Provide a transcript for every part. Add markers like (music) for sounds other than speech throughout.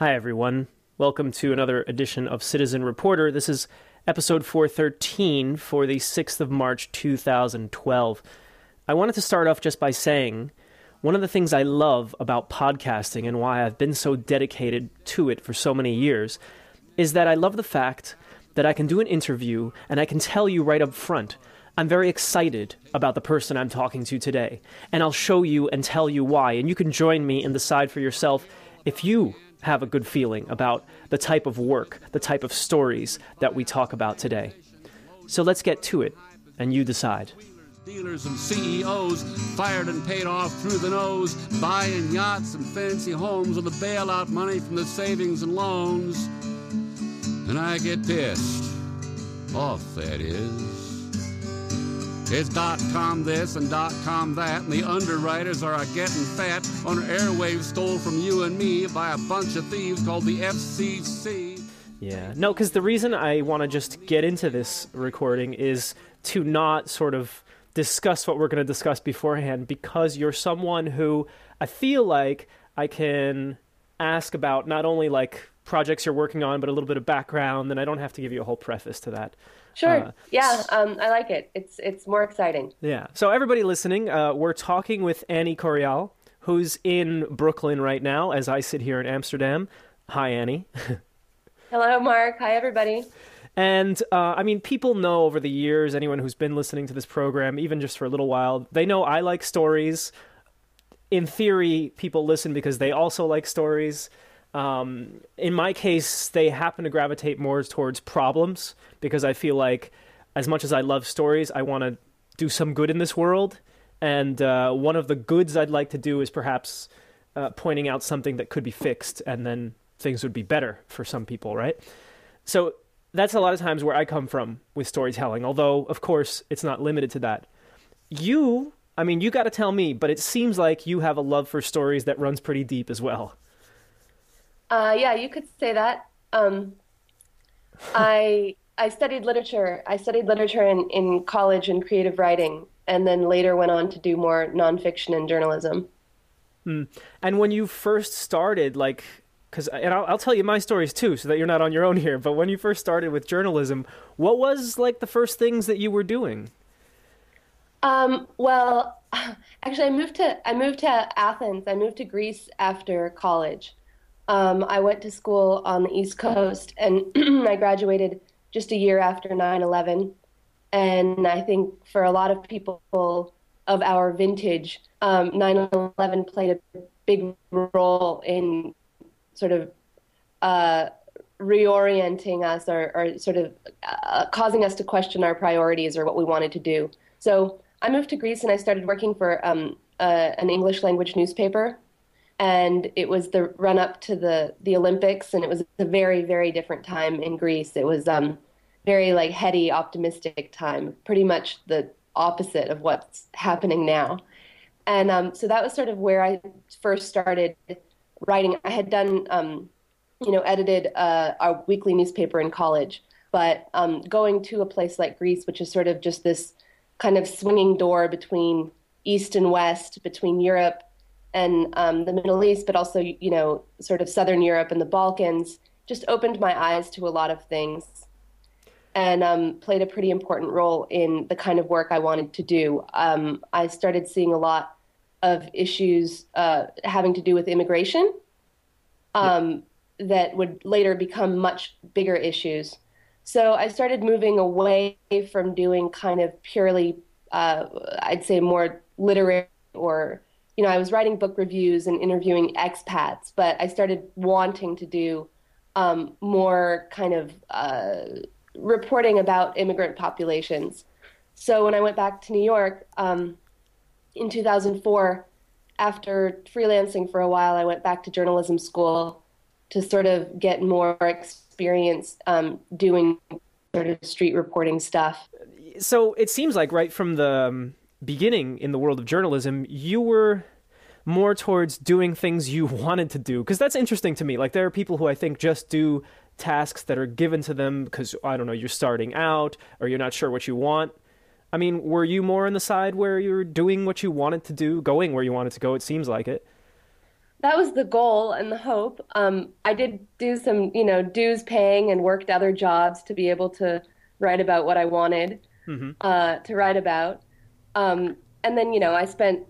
Hi, everyone. Welcome to another edition of Citizen Reporter. This is episode 413 for the 6th of March 2012. I wanted to start off just by saying one of the things I love about podcasting and why I've been so dedicated to it for so many years is that I love the fact that I can do an interview and I can tell you right up front. I'm very excited about the person I'm talking to today, and I'll show you and tell you why, and you can join me and decide for yourself if you have a good feeling about the type of work, the type of stories that we talk about today. So let's get to it, and you decide. Dealers and CEOs fired and paid off through the nose, buying yachts and fancy homes with the bailout money from the savings and loans. And I get pissed off, that is. It's dot com this and dot com that, and the underwriters are a getting fat on airwaves stole from you and me by a bunch of thieves called the FCC. Yeah, no, because the reason I want to just get into this recording is to not sort of discuss what we're going to discuss beforehand, because you're someone who I feel like I can ask about not only like projects you're working on, but a little bit of background, and I don't have to give you a whole preface to that. Sure. Uh, yeah, um, I like it. It's it's more exciting. Yeah. So everybody listening, uh, we're talking with Annie Correal, who's in Brooklyn right now, as I sit here in Amsterdam. Hi, Annie. (laughs) Hello, Mark. Hi, everybody. And uh, I mean, people know over the years, anyone who's been listening to this program, even just for a little while, they know I like stories. In theory, people listen because they also like stories. Um, in my case, they happen to gravitate more towards problems because I feel like, as much as I love stories, I want to do some good in this world. And uh, one of the goods I'd like to do is perhaps uh, pointing out something that could be fixed, and then things would be better for some people, right? So that's a lot of times where I come from with storytelling, although, of course, it's not limited to that. You, I mean, you got to tell me, but it seems like you have a love for stories that runs pretty deep as well. Uh, yeah, you could say that. Um, I I studied literature. I studied literature in, in college and creative writing, and then later went on to do more nonfiction and journalism. Hmm. And when you first started, like, because and I'll, I'll tell you my stories too, so that you're not on your own here. But when you first started with journalism, what was like the first things that you were doing? Um, well, (laughs) actually, I moved to I moved to Athens. I moved to Greece after college. Um, I went to school on the East Coast and (clears throat) I graduated just a year after 9 11. And I think for a lot of people of our vintage, um, 9 11 played a big role in sort of uh, reorienting us or, or sort of uh, causing us to question our priorities or what we wanted to do. So I moved to Greece and I started working for um, uh, an English language newspaper and it was the run up to the the Olympics, and it was a very very different time in Greece. It was um, very like heady, optimistic time, pretty much the opposite of what's happening now. And um, so that was sort of where I first started writing. I had done, um, you know, edited uh, our weekly newspaper in college, but um, going to a place like Greece, which is sort of just this kind of swinging door between East and West, between Europe and um, the Middle East, but also, you know, sort of Southern Europe and the Balkans, just opened my eyes to a lot of things and um, played a pretty important role in the kind of work I wanted to do. Um, I started seeing a lot of issues uh, having to do with immigration um, that would later become much bigger issues. So I started moving away from doing kind of purely, uh, I'd say, more literary or you know, I was writing book reviews and interviewing expats, but I started wanting to do um, more kind of uh, reporting about immigrant populations. So when I went back to New York um, in 2004, after freelancing for a while, I went back to journalism school to sort of get more experience um, doing sort of street reporting stuff. So it seems like right from the um, beginning in the world of journalism, you were more towards doing things you (laughs) wanted to do because that's interesting to me. Like there are people who I think just do tasks that are given to them because I don't know you're starting out or you're not sure what you want. I mean, were you more on the side where you're doing what you wanted to do, going where you wanted to go? It seems like it. that was the goal and the hope. Um, I did do some, you know, dues paying and worked other jobs to be able to write about what I wanted mm-hmm. uh, to write about. Um, and then, you know, I spent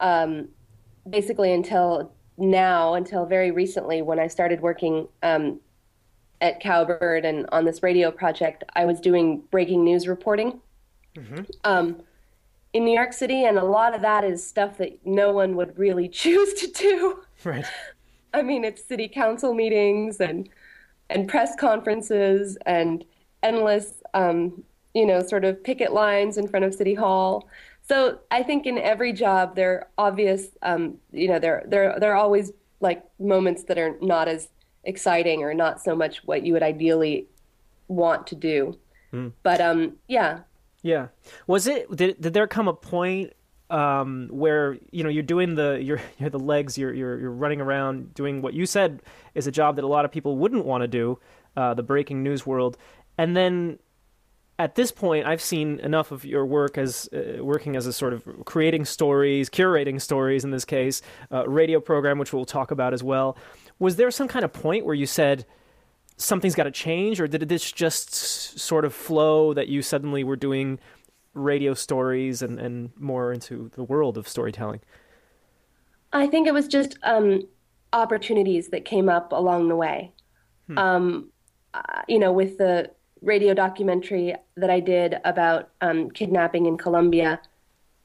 um, basically until now, until very recently, when I started working um, at Cowbird and on this radio project, I was doing breaking news reporting. Mm-hmm. Um, in New York City, and a lot of that is stuff that no one would really (laughs) choose to do. Right. (laughs) I mean, it's city council meetings and and press conferences and endless, um, you know, sort of picket lines in front of City Hall. So I think in every job there are obvious, um, you know, there there there are always like moments that are not as exciting or not so much what you would ideally want to do. Mm. But um, yeah, yeah. Was it did did there come a point um, where you know you're doing the you're (laughs) you're the legs you're you're you're running around doing what you said is a job that a lot of people wouldn't want to do, uh, the breaking news world, and then at this point I've seen enough of your work as uh, working as a sort of creating stories, curating stories in this case, uh, radio program which we'll talk about as well. Was there some kind of point where you said? something's got to change, or did this just sort of flow that you suddenly were doing radio stories and, and more into the world of storytelling? I think it was just um, opportunities that came up along the way. Hmm. Um, uh, you know, with the radio documentary that I did about um, kidnapping in Colombia,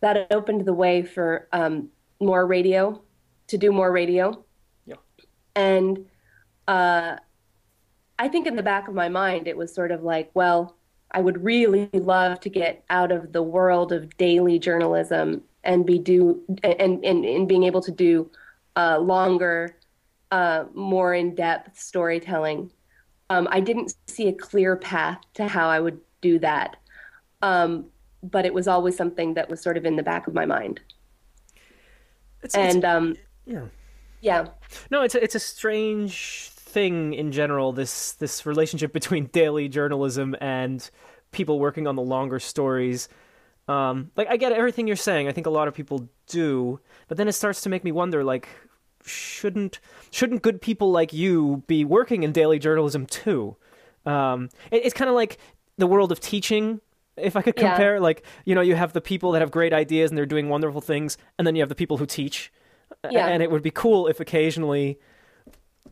that opened the way for um, more radio, to do more radio. Yeah. And uh, I think in the back of my mind, it was sort of like, well, I would really love to get out of the world of daily journalism and be do and and, and being able to do uh, longer, uh, more in depth storytelling. Um, I didn't see a clear path to how I would do that, um, but it was always something that was sort of in the back of my mind. It's, and it's, um, yeah, yeah. No, it's a, it's a strange thing in general this this relationship between daily journalism and people working on the longer stories. Um, like I get everything you're saying. I think a lot of people do, but then it starts to make me wonder. Like, shouldn't shouldn't good people like you be working in daily journalism too? Um, it, it's kind of like the world of teaching. If I could compare, yeah. like you know, you have the people that have great ideas and they're doing wonderful things, and then you have the people who teach. Yeah. And it would be cool if occasionally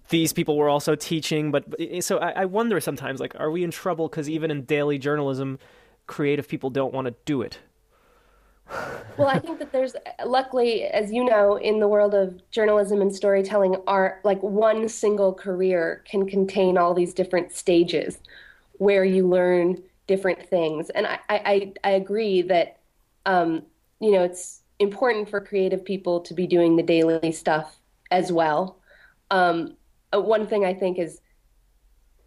these people were also teaching. But so I, I wonder sometimes, like, are we in trouble because even in daily journalism, creative people don't want to do it? Well, I think that there's luckily, as you know, in the world of journalism and storytelling, art like one single career can contain all these different stages where you learn different things. And I, I, I agree that, um, you know, it's important for creative people to be doing the daily stuff as well. Um, uh, one thing I think is,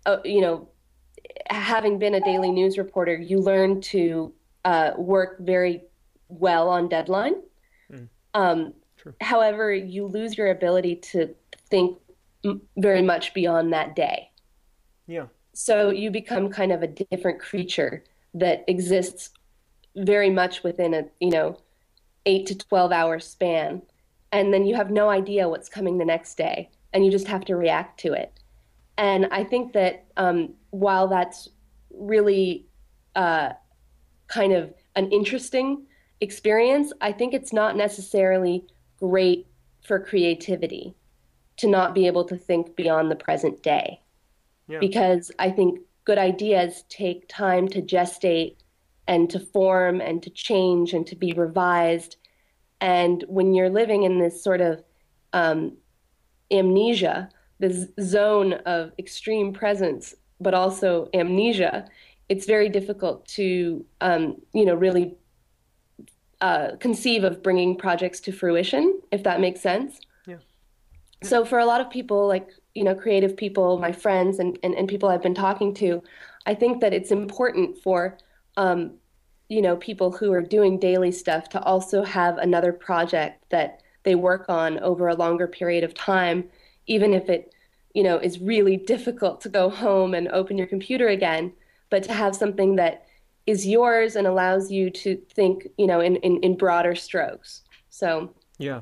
uh, you know, having been a daily news reporter, you learn to uh, work very well on deadline. Mm. Um, however, you lose your ability to think very much beyond that day. Yeah. So you become kind of a different creature that exists very much within a you know eight to twelve hour span, and then you have no idea what's coming the next day and you just have to react to it. And I think that um, while that's really uh, kind of an interesting experience, I think it's not necessarily great for creativity to not be able to think beyond the present day. Yeah. Because I think good ideas take time to gestate and to form and to change and to be revised. And when you're living in this sort of um, amnesia, this zone of extreme presence, but also amnesia, it's very difficult to, um, you know, really uh, conceive of bringing projects to fruition, if that makes sense. Yeah. So for a lot of people, like you know, creative people, my friends, and and, and people I've been talking to, I think that it's important for um, you know people who are doing daily stuff to also have another project that they work on over a longer period of time, even if it, you know, is really difficult to go (laughs) home and open your computer again, but to have something that is yours and allows you to think, you know, in, in, in broader strokes. So yeah.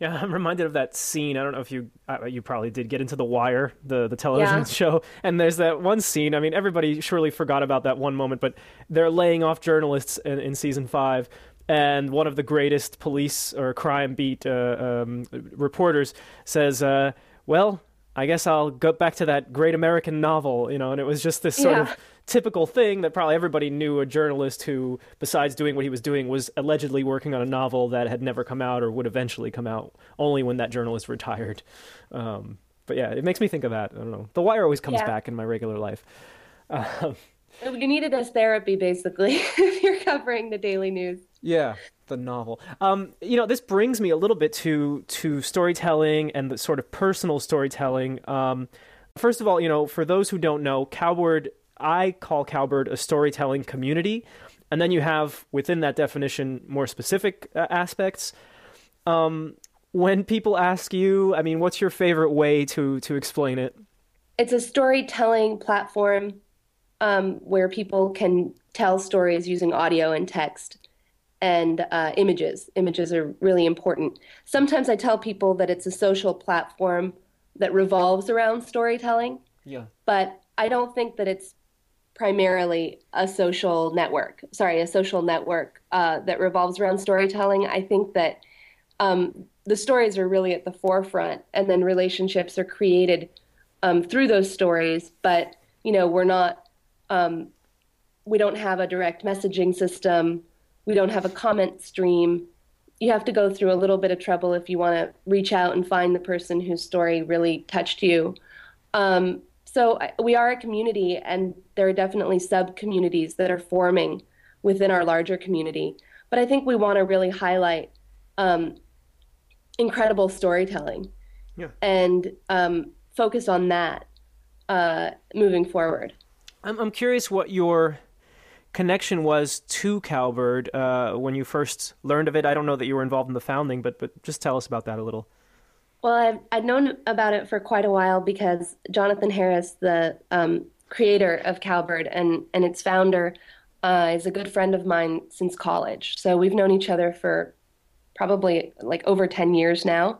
Yeah, (laughs) I'm reminded of that scene. I don't know if you uh, you probably did get into The Wire, the the television yeah. (laughs) show, and there's that one scene. I mean, everybody surely forgot about that one moment, but they're laying off journalists in, in season five, and one of the greatest police or crime beat uh, um, reporters says, uh, "Well, I guess I'll go back to that great American novel," you know, and it was just this sort yeah. of typical thing that probably everybody knew a journalist who, besides doing what he was doing, was allegedly working on a novel that had never come out or would eventually come out only when that journalist retired. Um, but yeah, it makes me think of that. I don't know. The Wire always comes yeah. back in my regular life. (laughs) Um, you need it as therapy, basically, (laughs) if you're covering the daily news. Yeah, the novel. Um, you know, this brings me a little bit to to storytelling and the sort of personal storytelling. Um, first of all, you know, for those who don't know, Cowbird I call Cowbird a storytelling community. And then you have within that definition more specific uh, aspects. Um, when people ask you, I mean, what's your favorite way to to explain it? It's a storytelling platform um, where people can tell stories using audio and text and uh, images. Images are really important. Sometimes I tell people that it's a social platform that revolves around storytelling. Yeah. But I don't think that it's primarily a social network. Sorry, a social network uh, that revolves around storytelling. I think that um, the stories are really at the forefront, and then relationships are created um, through those stories. But you know, we're not. Um, we don't have a direct messaging system. We don't have a comment stream. You have to go through a little bit of trouble if you want to reach out and find the person whose story really touched you. Um, so we are a community, and there are definitely sub communities that are forming within our larger community. But I think we want to really highlight um, incredible storytelling yeah. and um, focus on that uh, moving forward. I'm, I'm curious what your connection was to Cowbird uh, when you first learned of it. I don't know that you were involved in the founding, but but just tell us about that a little. Well, I've, I'd known about it for quite a while because Jonathan Harris, the um, creator of Cowbird and, and its founder, uh, is a good friend of mine since college. So we've known each other for probably like over 10 years now,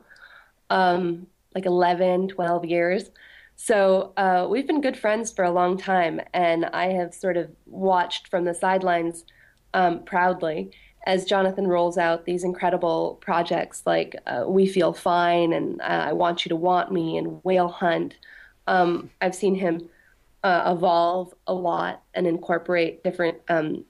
um, like 11, 12 years. So uh, we've been good friends for a long time, and I have sort of watched from the sidelines um, proudly as Jonathan rolls out these incredible projects like uh, We Feel Fine and uh, I Want You to Want Me and Whale Hunt, um, I've seen him uh, evolve a lot and incorporate different um,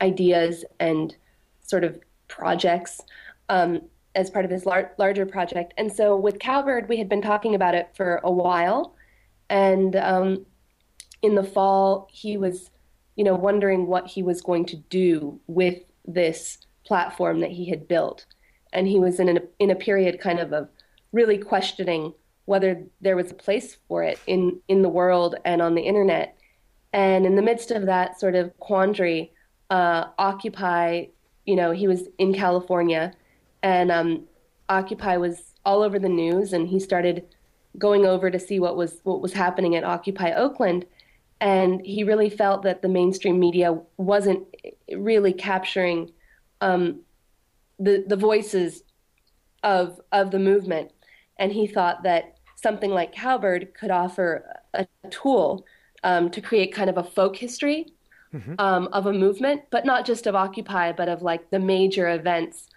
ideas and sort of projects um, as part of his lar- larger project. And so with Cowbird, we had been talking about it for a while. And um, in the fall, he was, you know, wondering what he was going to do with this platform that he had built. And he was in, an, in a period kind of of really questioning whether there was a place for it in, in the world and on the internet. And in the midst of that sort of quandary, uh, Occupy, you know, he was in California and um, Occupy was all over the news and he started going over to see what was what was happening at Occupy Oakland. And he really felt that the mainstream media wasn't really capturing um, the the voices of of the movement, and he thought that something like Cowbird could offer a, a tool um, to create kind of a folk history mm-hmm. um, of a movement, but not just of Occupy, but of like the major events,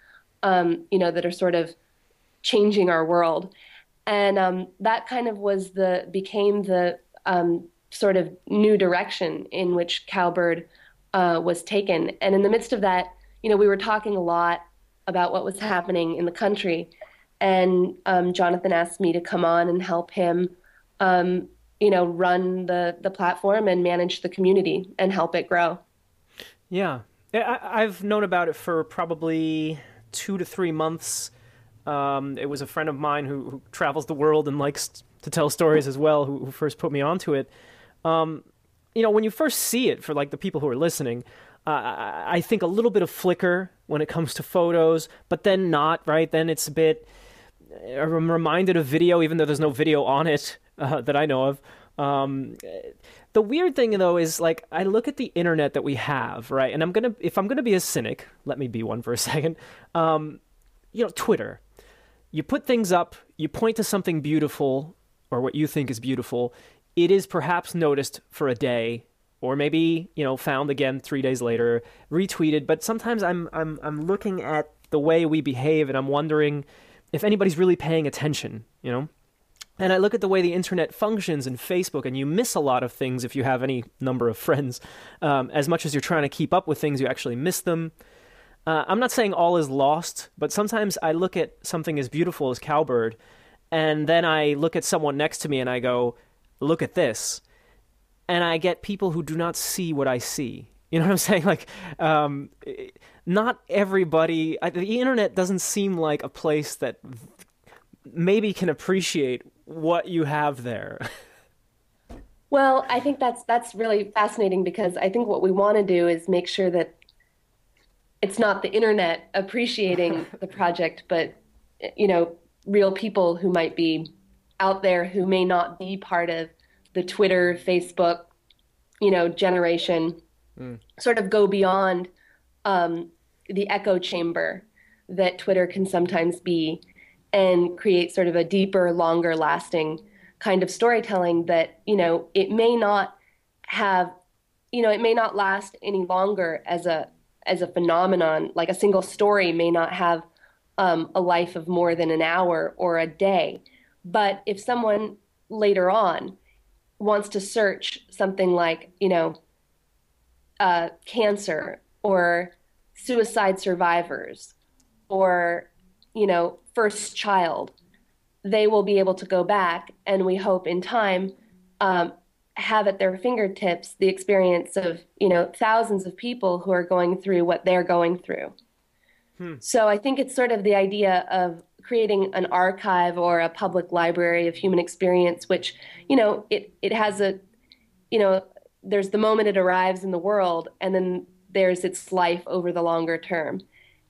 um, you know, that are sort of changing our world, and um, that kind of was the became the um, sort of new direction in which Cowbird uh, was taken. And in the midst of that, you know, we were talking a lot about what was happening in the country, and um, Jonathan asked me to come on and help him, um, you know, run the the platform and manage the community and help it grow. Yeah, I, have known about it for probably two to three months. Um, it was a friend of mine who, who, travels the world and likes to tell stories as well, who, who first put me onto it. Um, you know, when you first see it, for like the people who are listening, uh, I think a little bit of flicker when it comes to photos, but then not, right? Then it's a bit. I'm reminded of video, even though there's no video on it uh, that I know of. Um, the weird thing though is like I look at the internet that we have, right? And I'm gonna, if I'm gonna be a cynic, let me be one for a (laughs) second. Um, you know, Twitter. You put things up, you point to something beautiful or what you think is beautiful. It is perhaps noticed for a day or maybe, you know, found again 3 days later, retweeted, but sometimes I'm I'm I'm looking at the way we behave and I'm wondering if anybody's really paying attention, you know? And I look at the way the internet functions and Facebook, and you miss a lot of things if you have any number of friends. Um, as much as you're trying to keep up with things, you actually miss them. Uh, I'm not saying all is lost, but sometimes I look at something as beautiful as Cowbird, and then I look at someone next to me and I go, look at this. And I get people who do not see what I see. You know what I'm (laughs) saying? Like, um, not everybody, the internet doesn't seem like a place that maybe can appreciate what you have there. (laughs) Well, I think that's that's really fascinating because I think what we want to do is make sure that it's not the internet appreciating (laughs) the project, but you know, real people who might be out there who may not be part of the Twitter, Facebook, you know, generation, mm. sort of go beyond um, the echo chamber that Twitter can sometimes be and create sort of a deeper, longer lasting kind of storytelling that, you know, it may not have, you know, it may not last any longer as a as a phenomenon. Like a single story may not have um, a life of more than an hour or a day. But if someone later on wants to search something like, you know, uh, cancer or suicide survivors or you know, first child, they will be able to go back and we hope in time um, have at their fingertips the experience of, you know, thousands of people who are going through what they're going through. Hmm. So I think it's sort of the idea of creating an archive or a public library of human experience, which, you know, it, it has a, you know, there's the moment it arrives in the world and then there's its life over the longer term.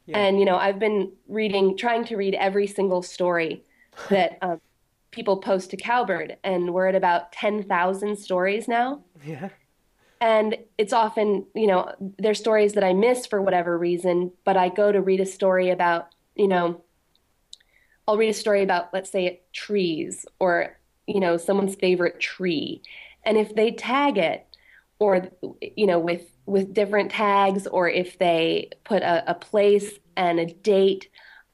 Yeah. And you know, I've been reading, trying to read every single story (laughs) that um, people post to Cowbird, and we're at about ten thousand stories now. Yeah. And it's often, you know, there's stories that I miss for whatever reason, but I go to read a story about, you know, I'll read a story about, let's say, trees or, you know, someone's favorite tree. And if they tag it, or, you know, with with different tags or if they put a, a place and a date,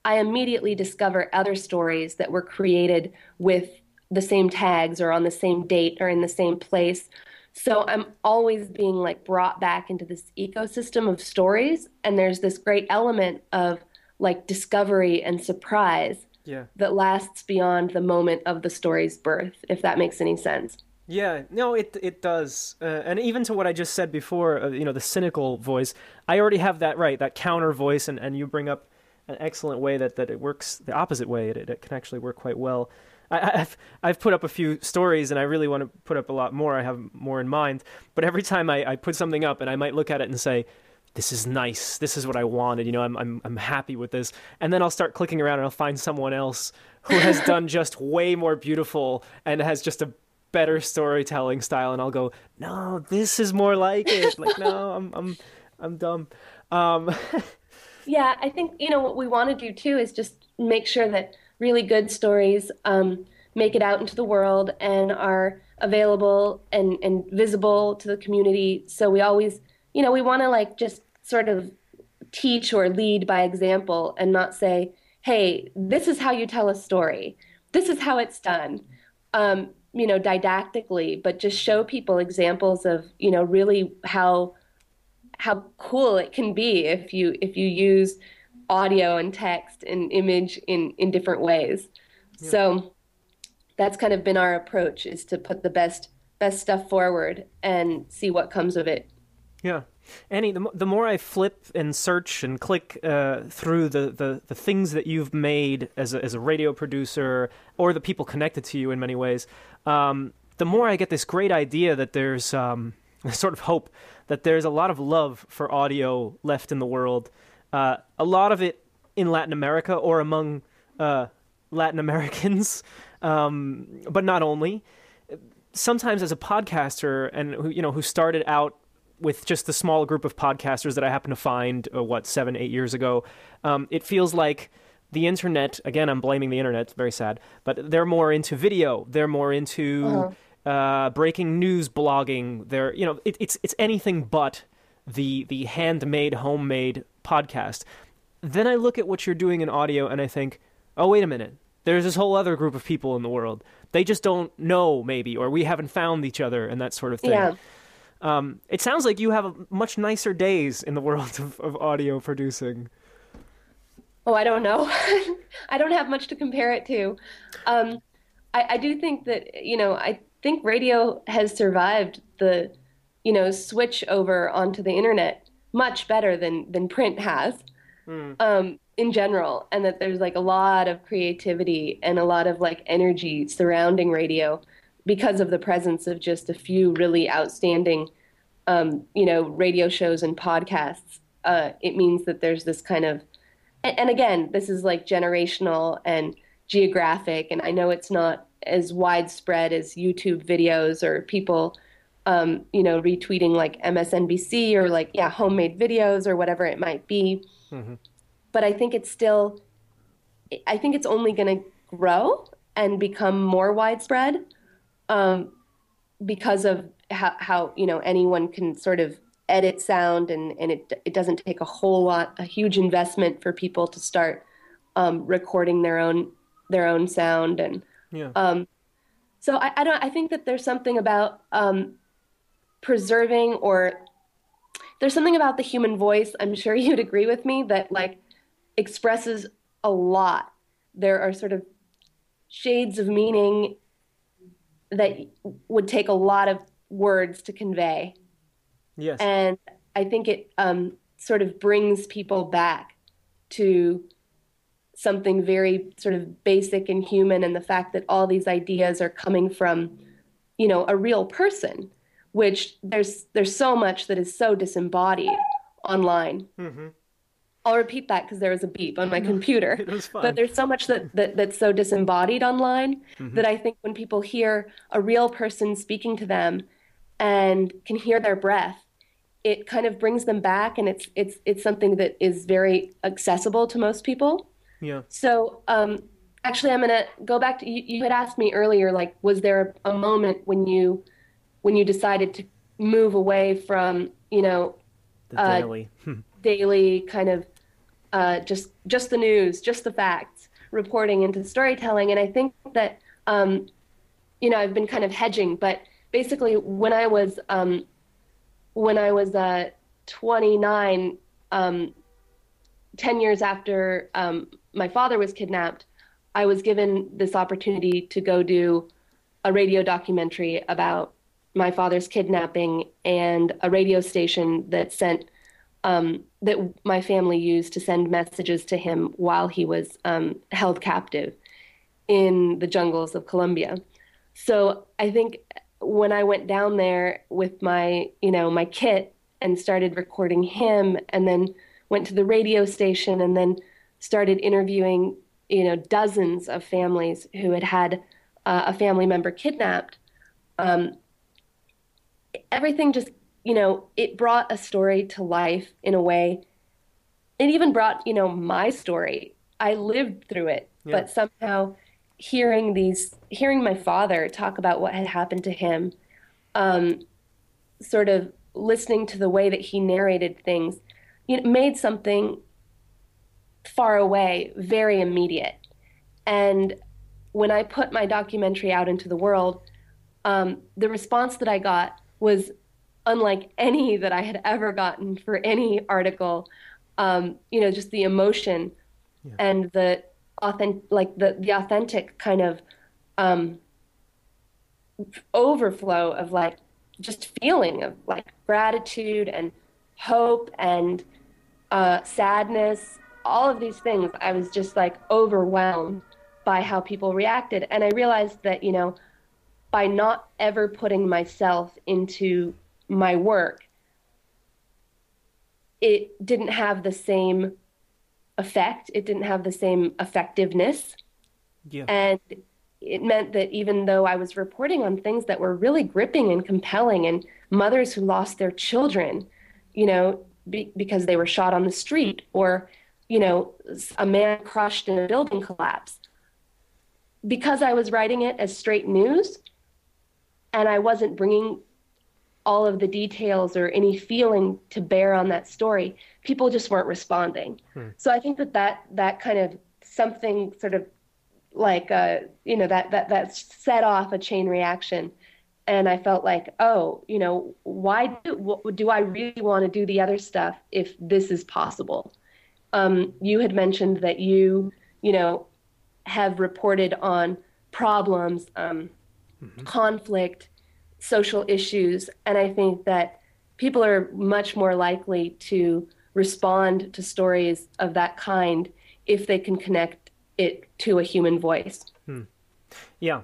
I immediately discover other stories that were created with the same tags or on the same date or in the same place. So I'm always being like brought back into this ecosystem of stories. And there's this great element of like discovery and surprise yeah. that lasts beyond the moment of the story's birth, if that makes any sense. Yeah, no, it it does, uh, and even to what I just said before, uh, you know, the cynical voice. I already have that right, that counter voice, and, and you bring up an excellent way that, that it works the opposite way. It, it can actually work quite well. I, have I've put up a few stories, and I really want to put up a lot more. I have more in mind, but every time I, I put something up, and I might look at it and say, "This is nice. This is what I wanted." You know, I'm I'm I'm happy with this, and then I'll start clicking around, and I'll find someone else who has (laughs) done just way more beautiful and has just a better storytelling style and I'll go, "No, this is more like it." Like, "No, I'm I'm I'm dumb." Um (laughs) Yeah, I think, you know, what we want to do too is just make sure that really good stories um, make it out into the world and are available and and visible to the community. So we always, you know, we want to like just sort of teach or lead by example and not say, "Hey, this is how you tell a story. This is how it's done." Um, you know, didactically, but just show people examples of, you know, really how how cool it can be if you if you use audio and text and image in in different ways. Yeah. So that's kind of been our approach is to put the best best stuff forward and see what comes of it. Yeah. Annie, the, the more I flip and search and click uh, through the, the, the things that you've made as a, as a radio producer or the people connected to you in many ways, um, the more I get this great idea that there's um, (laughs) sort of hope that there's a lot of love for audio left in the world. Uh, a lot of it in Latin America or among uh, Latin Americans, (laughs) um, but not only. Sometimes as a podcaster and who you know who started out with just the small group of podcasters that I happened to find, uh, what, seven, eight years ago, um, it feels like the internet again i'm blaming the internet it's very sad but they're more into video they're more into Uh-huh. Uh, breaking news blogging they're you know it, it's it's anything but the the handmade homemade podcast then i look at what you're doing in audio and i think oh wait a minute there's this whole other group of people in the world they just don't know maybe or we haven't found each other and that sort of thing Yeah. um, it sounds like you have a much nicer days in the (laughs) world of, of audio producing Oh, I don't know. (laughs) I don't have much to compare it to. Um, I, I do think that, you know, I think radio has survived the, you know, switch over onto the internet much better than than print has, um, in general, and that there's like a lot of creativity and a lot of like energy surrounding radio because of the presence of just a few really outstanding, um, you know, radio shows and podcasts. Uh, it means that there's this kind of and, and again, this is like generational and geographic, and I know it's not as widespread as YouTube videos or people, um, you know, retweeting like MSNBC or like yeah, homemade videos or whatever it might be. But I think it's still, I think it's only going to grow and become more widespread um, because of how, how you know anyone can sort of edit sound and, and it, it doesn't take a whole lot a huge investment for people to start um, recording their own their own sound and yeah. Um, so I, I don't I think that there's something about um, preserving or there's something about the human voice I'm sure (laughs) you'd agree with me that like expresses a lot. There are sort of shades of meaning that would take a lot of words to convey. Yes. And I think it um, sort of brings people back to something very sort of basic and human, and the fact that all these ideas are coming from, you know, a real person. Which there's there's so much that is so disembodied online. Mm-hmm. I'll repeat that because there was a beep on my (laughs) computer. It was fine. But there's so much that, that that's so disembodied online mm-hmm. that I think when people hear a real person speaking to them and can hear their breath, it kind of brings them back and it's it's it's something that is very accessible to most people. Yeah So um, actually, I'm gonna go back to you. You had asked me earlier, like, was there a moment when you when you decided to move away from you know the uh, daily (laughs) daily kind of uh, just just the news, just the facts, reporting into storytelling. And I think that um, you know I've been kind of hedging, but basically when I was um, when I was uh, 29, um, 10 years after um, my father was kidnapped, I was given this opportunity to go do a radio documentary about my father's kidnapping and a radio station that sent um, that my family used to send messages to him while he was um, held captive in the jungles of Colombia. So I think when I went down there with my, you know, my kit and started recording him, and then went to the radio station, and then started interviewing, you know, dozens of families who had had uh, a family member kidnapped. Um, everything just, you know, it brought a story to life in a way. It even brought, you know, my story. I lived through it, but somehow hearing these, hearing my father talk about what had happened to him, um, sort of listening to the way that he narrated things, it made something far away very immediate. And when I put my documentary out into the world, um, the response that I got was unlike any that I had ever gotten for any article. Um, you know, just the emotion and the authentic, like the the authentic kind of um, overflow of like just feeling of like gratitude and hope and uh, sadness, all of these things. I was just like overwhelmed by how people reacted, and I realized that you know, by not ever putting myself into my work, it didn't have the same effect. It didn't have the same effectiveness. yeah And it meant that even though I was reporting on things that were really gripping and compelling, and mothers who lost their children, you know, be, because they were shot on the street, or you know, a man crushed in a building collapse. Because I was writing it as straight news and I wasn't bringing all of the details or any feeling to bear on that story, people just weren't responding. Hmm. So I think that, that that kind of something sort of like uh, you know that that that set off a chain reaction and I felt like, oh, you know, why do, do I really want to do the other stuff if this is possible? Um, you had mentioned that you, you know, have reported on problems, um, mm-hmm. conflict, social issues, and I think that people are much more likely to respond to stories of that kind if they can connect it to a human voice. Hmm. Yeah,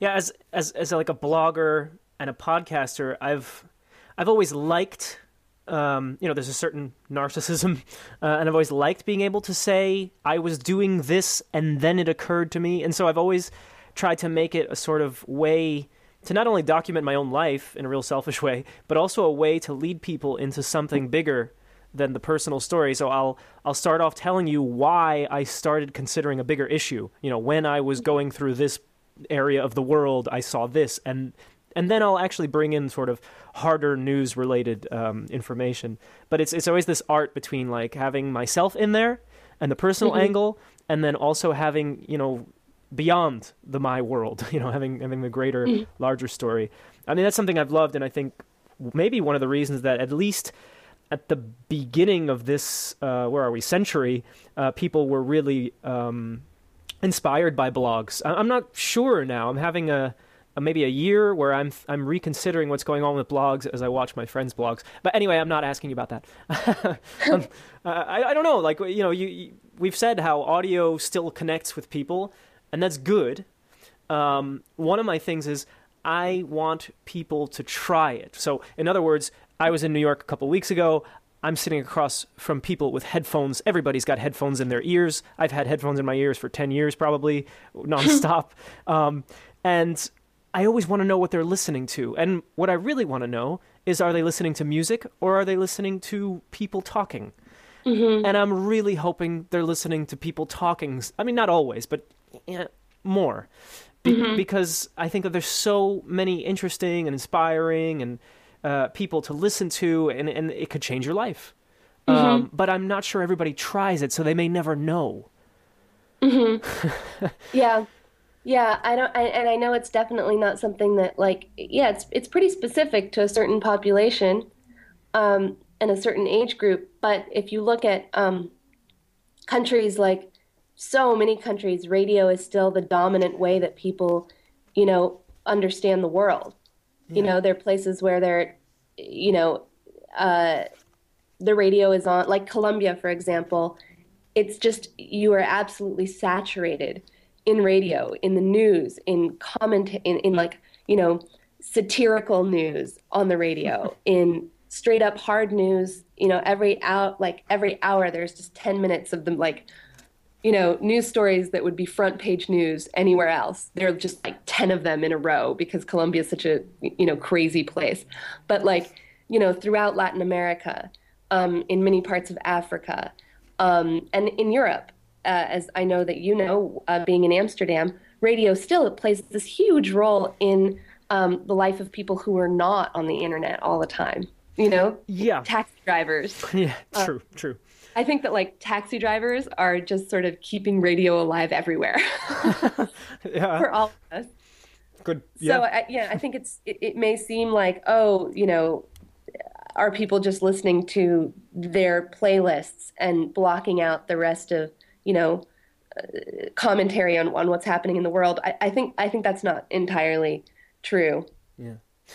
yeah, as as as like a blogger and a podcaster, I've I've always liked um, you know, there's a certain narcissism, (laughs) uh, and I've always liked being able to say I was doing this and then it occurred to me, and so I've always tried to make it a sort of way to not only document my own life in a real selfish way, but also a way to lead people into something bigger than the personal story. So I'll I'll start off telling you why I started considering a bigger issue. You know, when I was going through this area of the world, I saw this, and and then I'll actually bring in sort of harder news related um, information. But it's it's always this art between like having myself in there and the personal mm-hmm. angle, and then also having you know beyond the my world, (laughs) you know, having having the greater, mm-hmm. larger story. I mean, that's something I've loved, and I think maybe one of the reasons that at least at the beginning of this, uh, where are we, century, uh, people were really um, inspired by blogs. I'm not sure now. I'm having a, maybe a year where I'm I'm reconsidering what's going on with blogs as I watch my friends' blogs. But anyway, I'm not asking you about that. (laughs) um, I, I don't know. Like you know, you, you, we've said how audio still connects with people, and that's good. Um, one of my things is I want people to try it. So, in other words, I was in New York a couple weeks ago. I'm sitting across from people with headphones. Everybody's got headphones in their ears. I've had headphones in my ears for 10 years, probably, nonstop. (laughs) um, and I always want to know what they're listening to. And what I really want to know is are they listening to music or are they listening to people talking? Mm-hmm. And I'm really hoping they're listening to people talking. I mean, not always, but yeah, more. Be- mm-hmm. Because I think that there's so many interesting and inspiring and uh, people to listen to, and, and it could change your life. Mm-hmm. Um, but I'm not sure everybody tries it, so they may never know. Mm-hmm. (laughs) yeah, yeah. I don't, I, and I know it's definitely not something that, like, yeah, it's it's pretty specific to a certain population, um, and a certain age group. But if you look at um, countries like so many countries, radio is still the dominant way that people, you know, understand the world. Yeah. You know, there are places where they're, you know, uh, the radio is on, like Colombia, for example. It's just, you are absolutely saturated in radio, in the news, in comment, in, in like, you know, satirical news on the radio, (laughs) in straight up hard news, you know, every out, like every hour, there's just 10 minutes of them, like, you know, news stories that would be front page news anywhere else. There are just like 10 of them in a row because Colombia is such a, you know, crazy place. But like, you know, throughout Latin America, um, in many parts of Africa, um, and in Europe, uh, as I know that you know, uh, being in Amsterdam, radio still plays this huge role in um, the life of people who are not on the internet all the time. You know, yeah, taxi drivers. (laughs) Yeah, true, uh, true. I think that like taxi drivers are just sort of keeping radio alive everywhere (laughs) (laughs) yeah. for all of us. Good. Yeah. So I, yeah, I think it's it, it may seem like oh, you know, are people just listening to their playlists and blocking out the rest of you know uh, commentary on, on what's happening in the world? I, I think I think that's not entirely true. Yeah.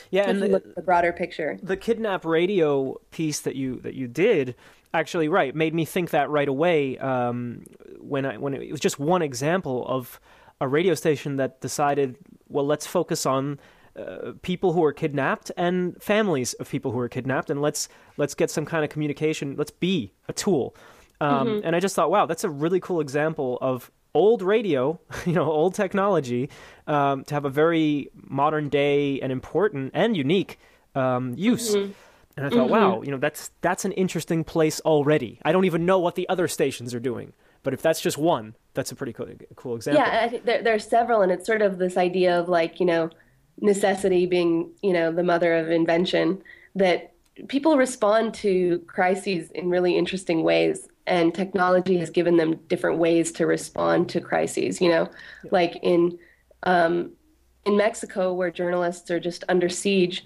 Yeah, and the, the broader picture. The kidnap radio piece that you that you did actually right made me think that right away um, when I when it was just one example of a radio station that decided well let's focus on uh, people who are kidnapped and families of people who are kidnapped and let's let's get some kind of communication let's be a tool um, mm-hmm. and I just thought wow that's a really cool example of old radio (laughs) you know old technology um, to have a very modern day and important and unique um, use. Mm-hmm And I thought, mm-hmm. wow, you know, that's that's an interesting place already. I don't even know what the other stations are doing, but if that's just one, that's a pretty cool, cool example. Yeah, I think there, there are several, and it's sort of this idea of like you know necessity being you know the mother of invention that people respond to crises in really interesting ways and technology has given them different ways to respond to crises you know yeah. like in um, in mexico where journalists are just under siege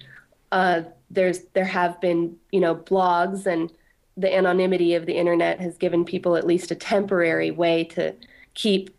uh, there's there have been you know blogs and the anonymity of the internet has given people at least a temporary way to keep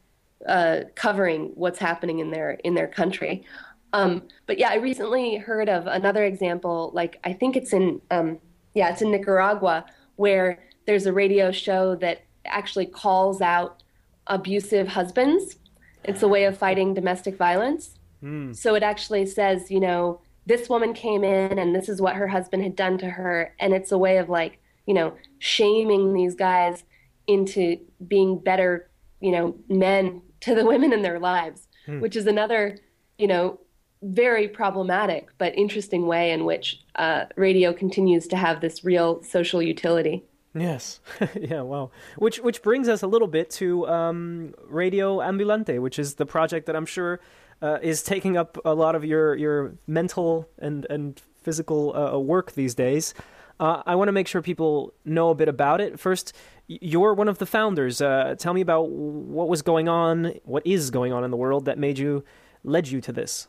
uh, covering what's happening in their in their country. Um, but yeah, I recently heard of another example. Like I think it's in um, yeah, it's in Nicaragua where there's a radio show that actually calls out abusive husbands. It's a way of fighting domestic violence. Mm. So it actually says, you know, this woman came in and this is what her husband had done to her. And it's a way of like, you know, shaming these guys into being better, you know, men to the women in their lives, hmm. which is another, you know, very problematic but interesting way in which uh, radio continues to have this real social utility. Yes, (laughs) yeah, wow. Which which brings us a little bit to um, Radio Ambulante, which is the project that I'm sure uh, is taking up a lot of your your mental and and physical uh, work these days. Uh, I want to make sure people know a bit about it. First, you're one of the founders. Uh, tell me about what was going on, what is going on in the world that made you, led you to this.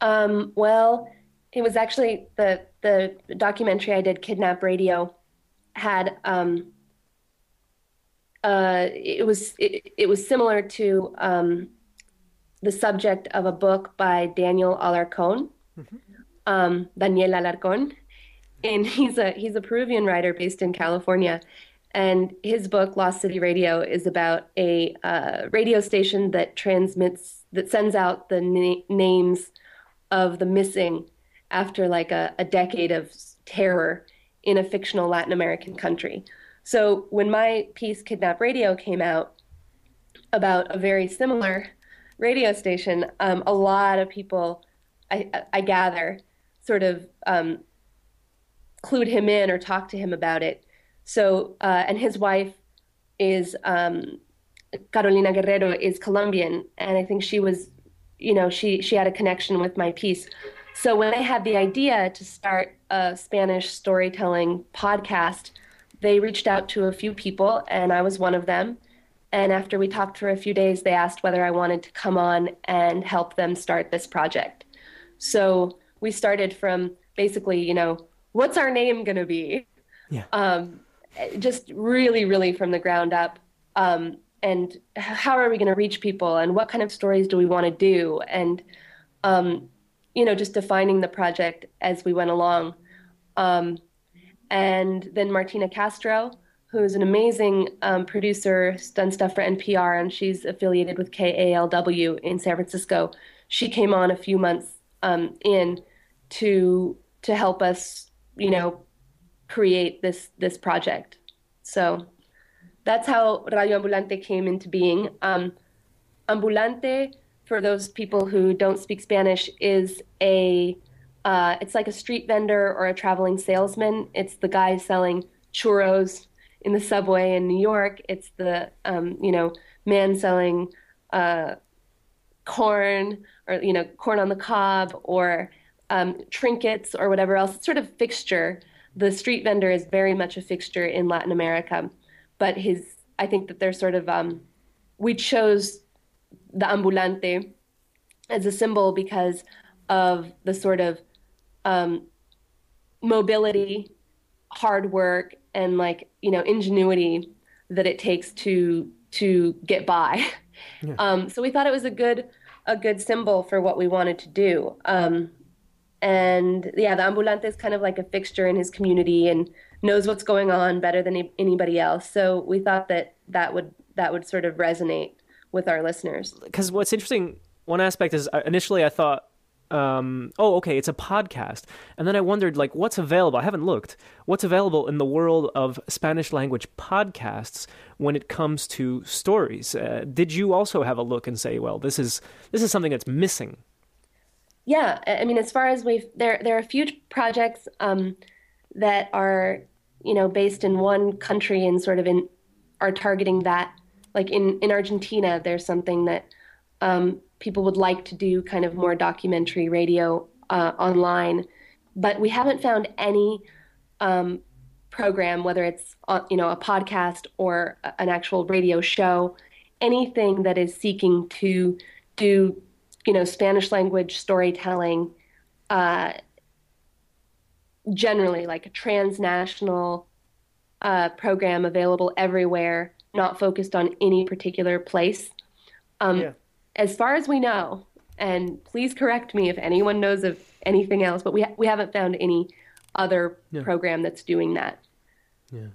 Um, well, it was actually the the documentary I did, Kidnap Radio, had um, uh, it was it, it was similar to um, the subject of a book by Daniel Alarcón, mm-hmm. um, Daniel Alarcón, and he's a he's a Peruvian writer based in California, and his book Lost City Radio is about a uh, radio station that transmits that sends out the na- names of the missing after like a, a decade of terror in a fictional Latin American country. So when my piece Kidnap Radio came out about a very similar radio station, um, a lot of people, I, I gather, sort of um, clued him in or talked to him about it. So, uh, and his wife is um, Carolina Guerrero is Colombian, and I think she was, you know, she she had a connection with my piece. So when they had the idea to start a Spanish storytelling podcast, they reached out to a few people, and I was one of them. And after we talked for a few days, they asked whether I wanted to come on and help them start this project. So we started from basically, you know, what's our name going to be? Yeah. Um, just really, really from the ground up. Um, and how are we going to reach people? And what kind of stories do we want to do? And, um, you know, just defining the project as we went along. Um, and then Martina Castro, who's an amazing um, producer, done stuff for NPR, and she's affiliated with KALW in San Francisco. She came on a few months um, in to to help us, you know, create this this project. So that's how Radio Ambulante came into being. Um, ambulante, for those people who don't speak Spanish, is a uh, it's like a street vendor or a traveling salesman. It's the guy selling churros in the subway in New York. It's the um, you know man selling uh, corn or you know corn on the cob or um, trinkets or whatever else. It's sort of fixture. The street vendor is very much a fixture in Latin America, but his I think that they're sort of um, we chose the ambulante as a symbol because of the sort of um, mobility, hard work, and like you know ingenuity that it takes to to get by. (laughs) Yeah. Um, so we thought it was a good a good symbol for what we wanted to do. Um, and yeah, the ambulante is kind of like a fixture in his community and knows what's going on better than anybody else. So we thought that that would that would sort of resonate with our listeners. Because what's interesting, one aspect is uh, initially I thought um, oh, okay, it's a podcast. And then I wondered, like, what's available? I haven't looked. What's available in the world of Spanish language podcasts when it comes to stories? Uh, did you also have a look and say, well, this is this is something that's missing? Yeah, I mean, as far as we've there, there are a few projects. Um, that are you know based in one country and sort of in are targeting that. Like in in Argentina, there's something that um, people would like to do, kind of more documentary radio uh, online, but we haven't found any um, program, whether it's uh, you know a podcast or an actual radio show, anything that is seeking to do you know Spanish language storytelling, uh, generally like a transnational uh, program available everywhere, not focused on any particular place. Um, yeah. As far as we know, and please correct me if anyone knows of anything else, but we ha- we haven't found any other yeah. program that's doing that. Yeah.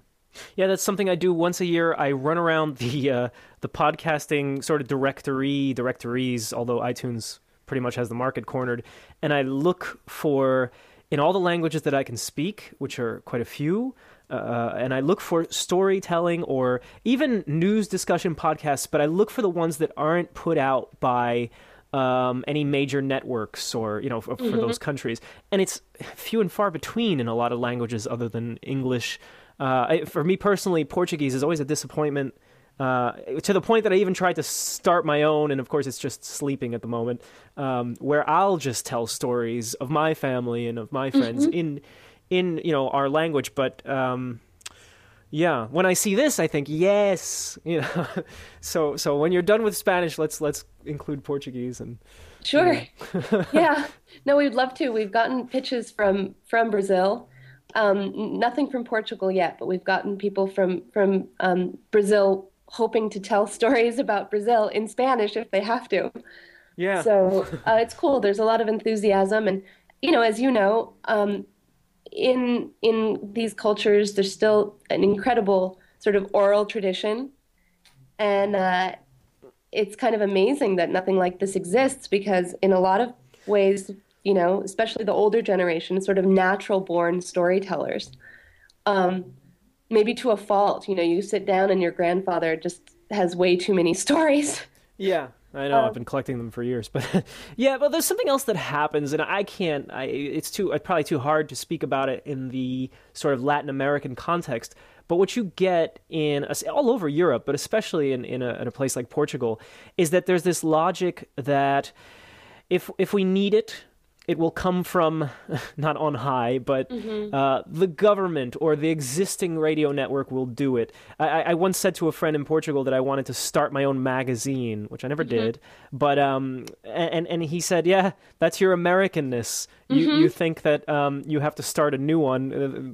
Yeah, that's something I do once a year. I run around the uh, the podcasting sort of directory, directories, although iTunes pretty much has the market cornered, and I look for in all the languages that I can speak, which are quite a few. Uh, and I look for storytelling or even news discussion podcasts, but I look for the ones that aren't put out by um, any major networks or you know for, mm-hmm. for, those countries, and it's few and far between in a lot of languages other than English. Uh, I, for me personally, Portuguese is always a disappointment. Uh, to the point that I even tried to start my own, and of course it's just sleeping at the moment, um, where I'll just tell stories of my family and of my friends mm-hmm. in in you know our language, but um, yeah, when I see this, I think yes, (laughs) you know. so so when you're done with Spanish, let's let's include Portuguese and. Sure. You know. (laughs) yeah. No, we'd love to. We've gotten pitches from from Brazil. Um, nothing from Portugal yet, but we've gotten people from from um, Brazil hoping to tell (laughs) stories about Brazil in Spanish if they have to. Yeah. So uh, it's cool. There's a lot of enthusiasm, and you know, as you know, um, in in these cultures, there's still an incredible sort of oral tradition, and uh, it's kind of amazing that nothing like this exists because in a lot of ways, you know, especially the older generation, sort of natural born storytellers. Um, maybe to a fault, you know, you sit down and your grandfather just has way too many (laughs) stories. Yeah, I know. Um, I've been collecting them for years, (laughs) but yeah. But there's something else that happens, and I can't. I it's too. It's probably too hard to speak about it in the sort of Latin American context. But what you get in all over Europe, but especially in in a, in a place like Portugal, is that there's this logic that if if we need it, it will come from (laughs) not on high, but mm-hmm. uh, the government or the existing radio network will do it. I, I, once said to a friend in Portugal that I wanted to start my own magazine, which I never mm-hmm. did. But um, and and he said, "Yeah, that's your Americanness. You mm-hmm. you think that um, you have to start a new one.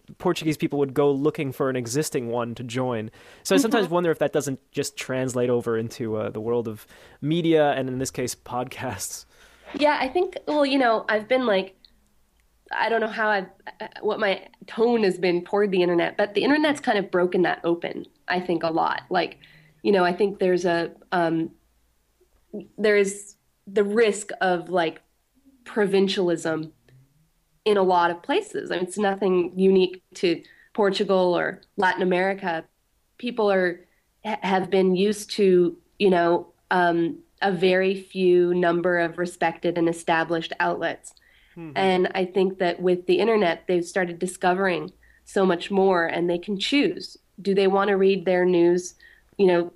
Uh, Portuguese people would go looking for an existing one to join. So I sometimes mm-hmm. wonder if that doesn't just translate over into uh, the world of media and in this case podcasts." Yeah, I think, well, you know, I've been like, I don't know how I've, what my tone has been toward the internet, but the internet's kind of broken that open, I think, a lot. Like, you know, I think there's a, um, there is the risk of like provincialism in a lot of places. I mean, it's nothing unique to Portugal or Latin America. People are, have been used to, you know, um, a very few number of respected and established outlets. Mm-hmm. And I think that with the internet, they've started discovering so much more and they can choose. Do they want to read their news, you know,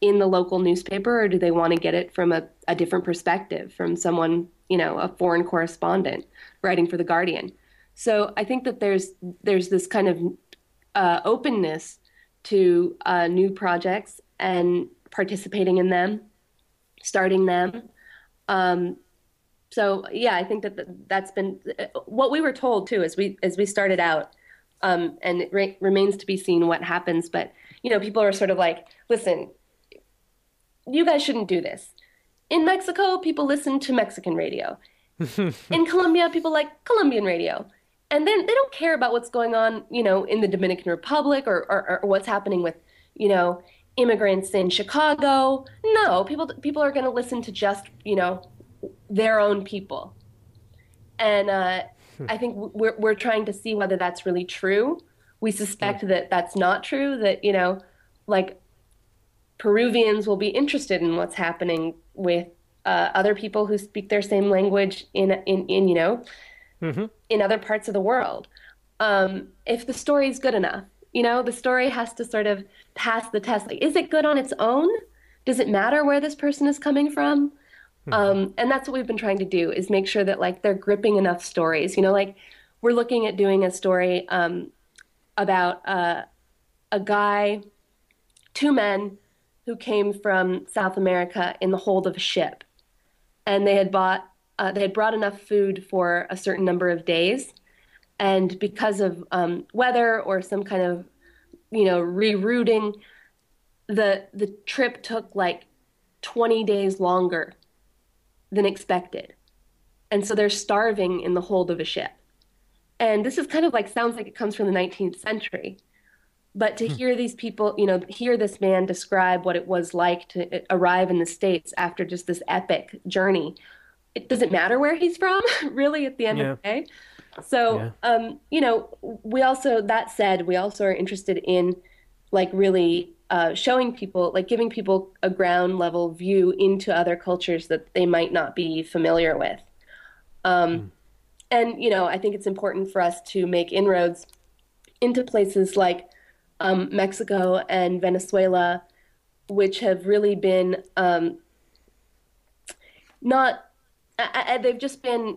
in the local newspaper or do they want to get it from a, a different perspective from someone, you know, a foreign correspondent writing for the Guardian? So I think that there's there's this kind of uh, openness to uh, new projects and participating in them starting them. Um, so yeah, I think that that's been what we were told too as we as we started out, um, and it re- remains to be seen what happens. But you know, people are sort of like, listen, you guys shouldn't do this. In Mexico, people listen to Mexican radio. (laughs) in Colombia, people like Colombian radio. And then they don't care about what's going on, you know, in the Dominican Republic or, or, or what's happening with, you know, immigrants in Chicago. No, people people are going to listen to just you know their own people, and uh, hmm. I think we're we're trying to see whether that's really true. We suspect that that's not true. That you know, like Peruvians will be interested in what's happening with uh, other people who speak their same language in in in you know mm-hmm. in other parts of the world. um, if the story is good enough. You know, the story has to sort of pass the test. Like, is it good on its own? Does it matter where this person is coming from? Um, and that's what we've been trying to do is make sure that like they're gripping enough stories. You know, like we're looking at doing a story um, about uh, a guy, two men who came from South America in the hold of a ship, and they had bought uh, they had brought enough food for a certain number of days, and because of um, weather or some kind of you know rerouting, the the trip took like 20 days longer than expected. And so they're starving in the hold of a ship. And this is kind of like sounds like it comes from the 19th century. But to hmm. hear these people, you know, hear this man describe what it was like to uh, arrive in the States after just this epic journey, it doesn't matter where he's from, (laughs) really, at the end Yeah. of the day. So, Yeah. um, you know, we also, that said, we also are interested in like really uh, showing people, like giving people a ground level view into other cultures that they might not be familiar with. Um, And, you know, I think it's important for us to make inroads into places like um, Mexico and Venezuela, which have really been um, not, I, I, they've just been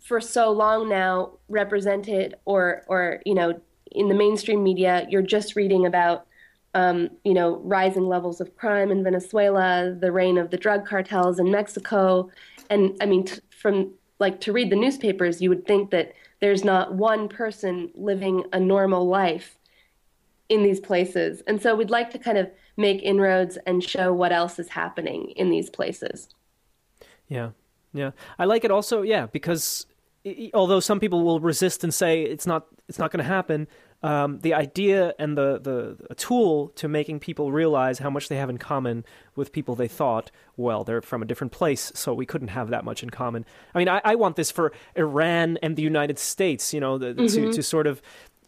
for so long now represented or, or, you know, in the mainstream media, you're just reading about um, you know, rising levels of crime in Venezuela, the reign of the drug cartels in Mexico, and I mean, t- from like to read the newspapers, you would think that there's not one person living a normal life in these places, and so we'd like to kind of make inroads and show what else is happening in these places. Yeah, yeah. I like it also, yeah, because although some people will resist and say it's not, it's not going to happen. Um, the idea and the, the a tool to making people realize how much they have in common with people they thought, well, they're from a different place, so we couldn't have that much in common. I mean, I, I want this for Iran and the United States, you know, the, to, to sort of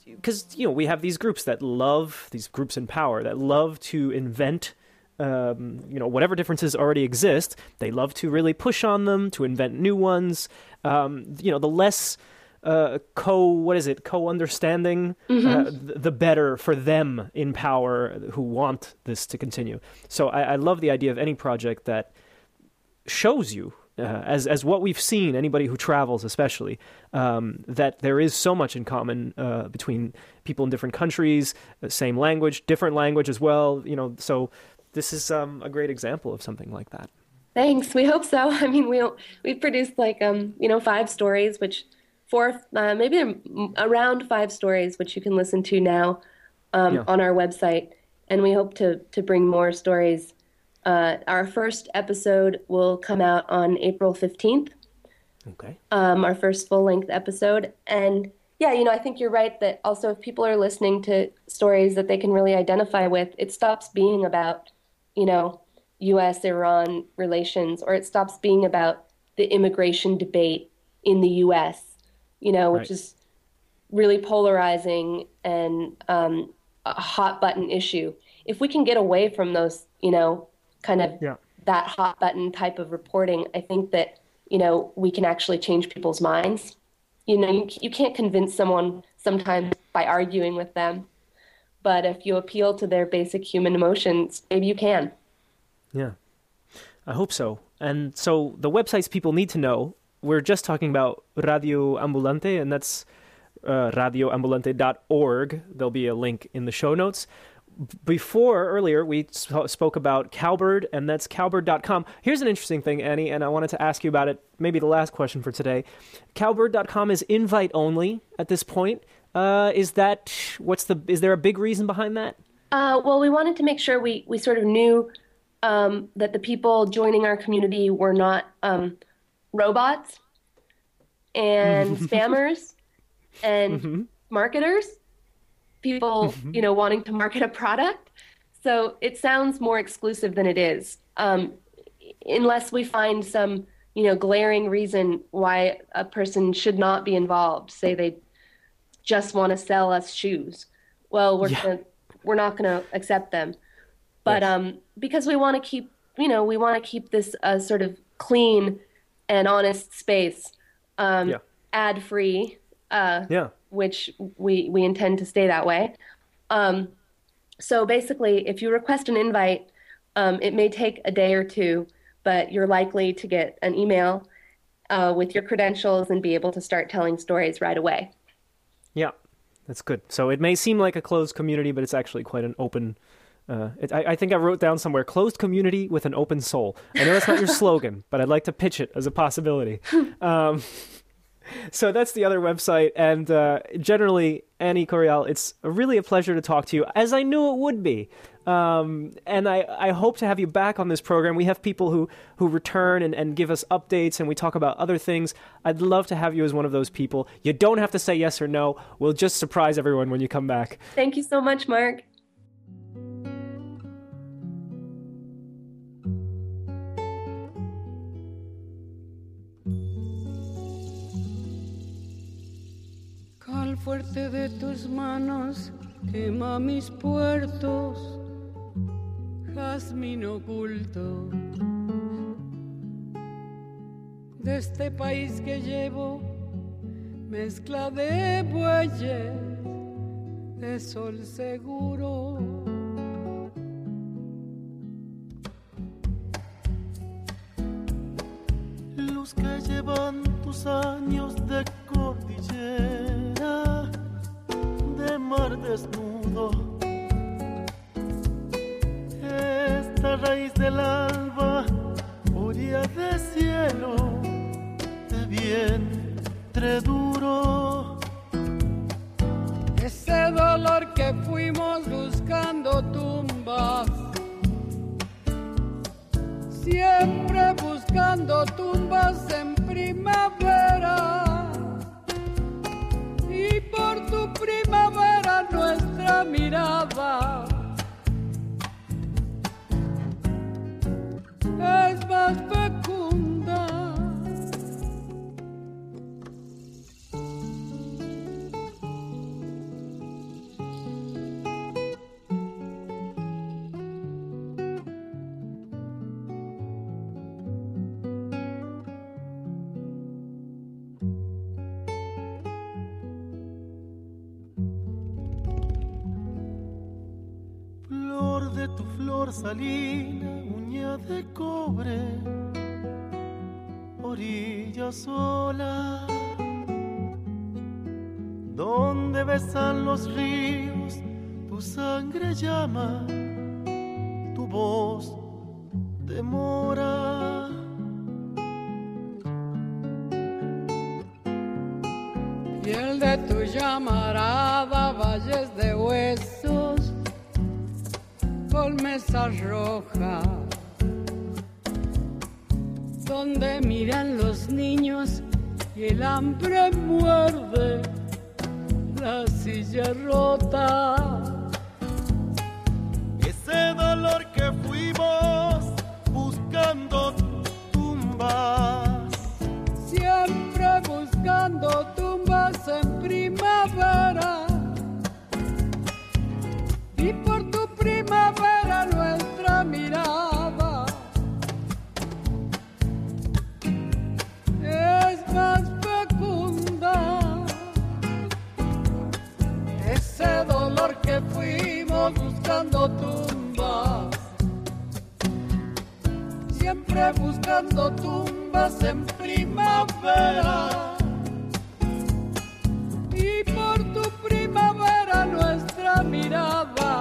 because you know we have these groups that love these groups in power that love to invent um, you know whatever differences already exist they love to really push on them to invent new ones um, you know the less uh, co what is it? Co understanding uh, th- the better for them in power who want this to continue. So I, I love the idea of any project that shows you uh, as as what we've seen anybody who travels especially um, that there is so much in common uh, between people in different countries uh, same language different language as well you know. So this is um, a great example of something like that Thanks. We hope so. (laughs) I mean, we we've produced like um, you know five stories, which four uh, maybe around five stories, which you can listen to now um, Yeah. on our website, and we hope to to bring more stories. Uh, our first episode will come out on April fifteenth. okay Um, our first full length episode, and yeah, you know, I think you're right that also if people are listening to stories that they can really identify with, it stops being about you know U.S. Iran relations, or it stops being about the immigration debate in the U.S. You know, which Right. is really polarizing and um, a hot button issue. If we can get away from those, you know, kind of Yeah. that hot button type of reporting, I think that you know we can actually change people's minds. You know, you, you can't convince someone sometimes by arguing with them, but if you appeal to their basic human emotions, maybe you can. Yeah, I hope so. And so the websites people need to know. We're just talking about Radio Ambulante, and that's uh, radioambulante.org. There'll be a link in the show notes. Before earlier, we sp- spoke about Cowbird, and that's cowbird.com. Here's an interesting thing, Annie, and I wanted to ask you about it. Maybe the last question for today. Cowbird.com is invite only at this point. Uh, is that what's the? Is there a big reason behind that? Uh, well, we wanted to make sure we, we sort of knew um, that the people joining our community were not um, robots and (laughs) spammers and marketers, people, you know, wanting to market a product. So it sounds more exclusive than it is, um, unless we find some, you know, glaring reason why a person should not be involved. Say they just want to sell us shoes. Well, we're Yeah. gonna, we're not going to accept them. But Yes. um, because we want to keep, you know, we want to keep this uh, sort of clean and honest space, um, Yeah. ad free. Uh, Yeah. which we we intend to stay that way. Um, so basically, if you request an invite, um, it may take a day or two, but you're likely to get an email uh, with your credentials and be able to start telling stories right away. Yeah, that's good. So it may seem like a closed community, but it's actually quite an open. Uh, it, I, I, think I wrote down somewhere closed community with an open soul. I know that's not your (laughs) slogan, but I'd like to pitch it as a possibility. (laughs) Um, so that's the other website. And uh, generally, Annie Correal, it's really a pleasure to talk to you, as I knew it would be. Um, and I, I hope to have you back on this program. We have people who, who return and, and give us updates and we talk about other things. I'd love to have you as one of those people. You don't have to say yes or no. We'll just surprise everyone when you come back. Thank you so much, Mark. Fuerte de tus manos quema mis puertos jazmín oculto de este país que llevo, mezcla de bueyes, de sol seguro. Que llevan tus años de cordillera, de mar desnudo esta raíz del alba, orilla de cielo, de vientre duro. Tu voz demora. Y el de tu llamarada, valles de huesos, con mesas rojas donde miran los niños y el hambre muerde la silla rota. Ese dolor que fuimos buscando tumbas. Siempre buscando tumbas en primavera. Y buscando tumbas en primavera. Y por tu primavera nuestra mirada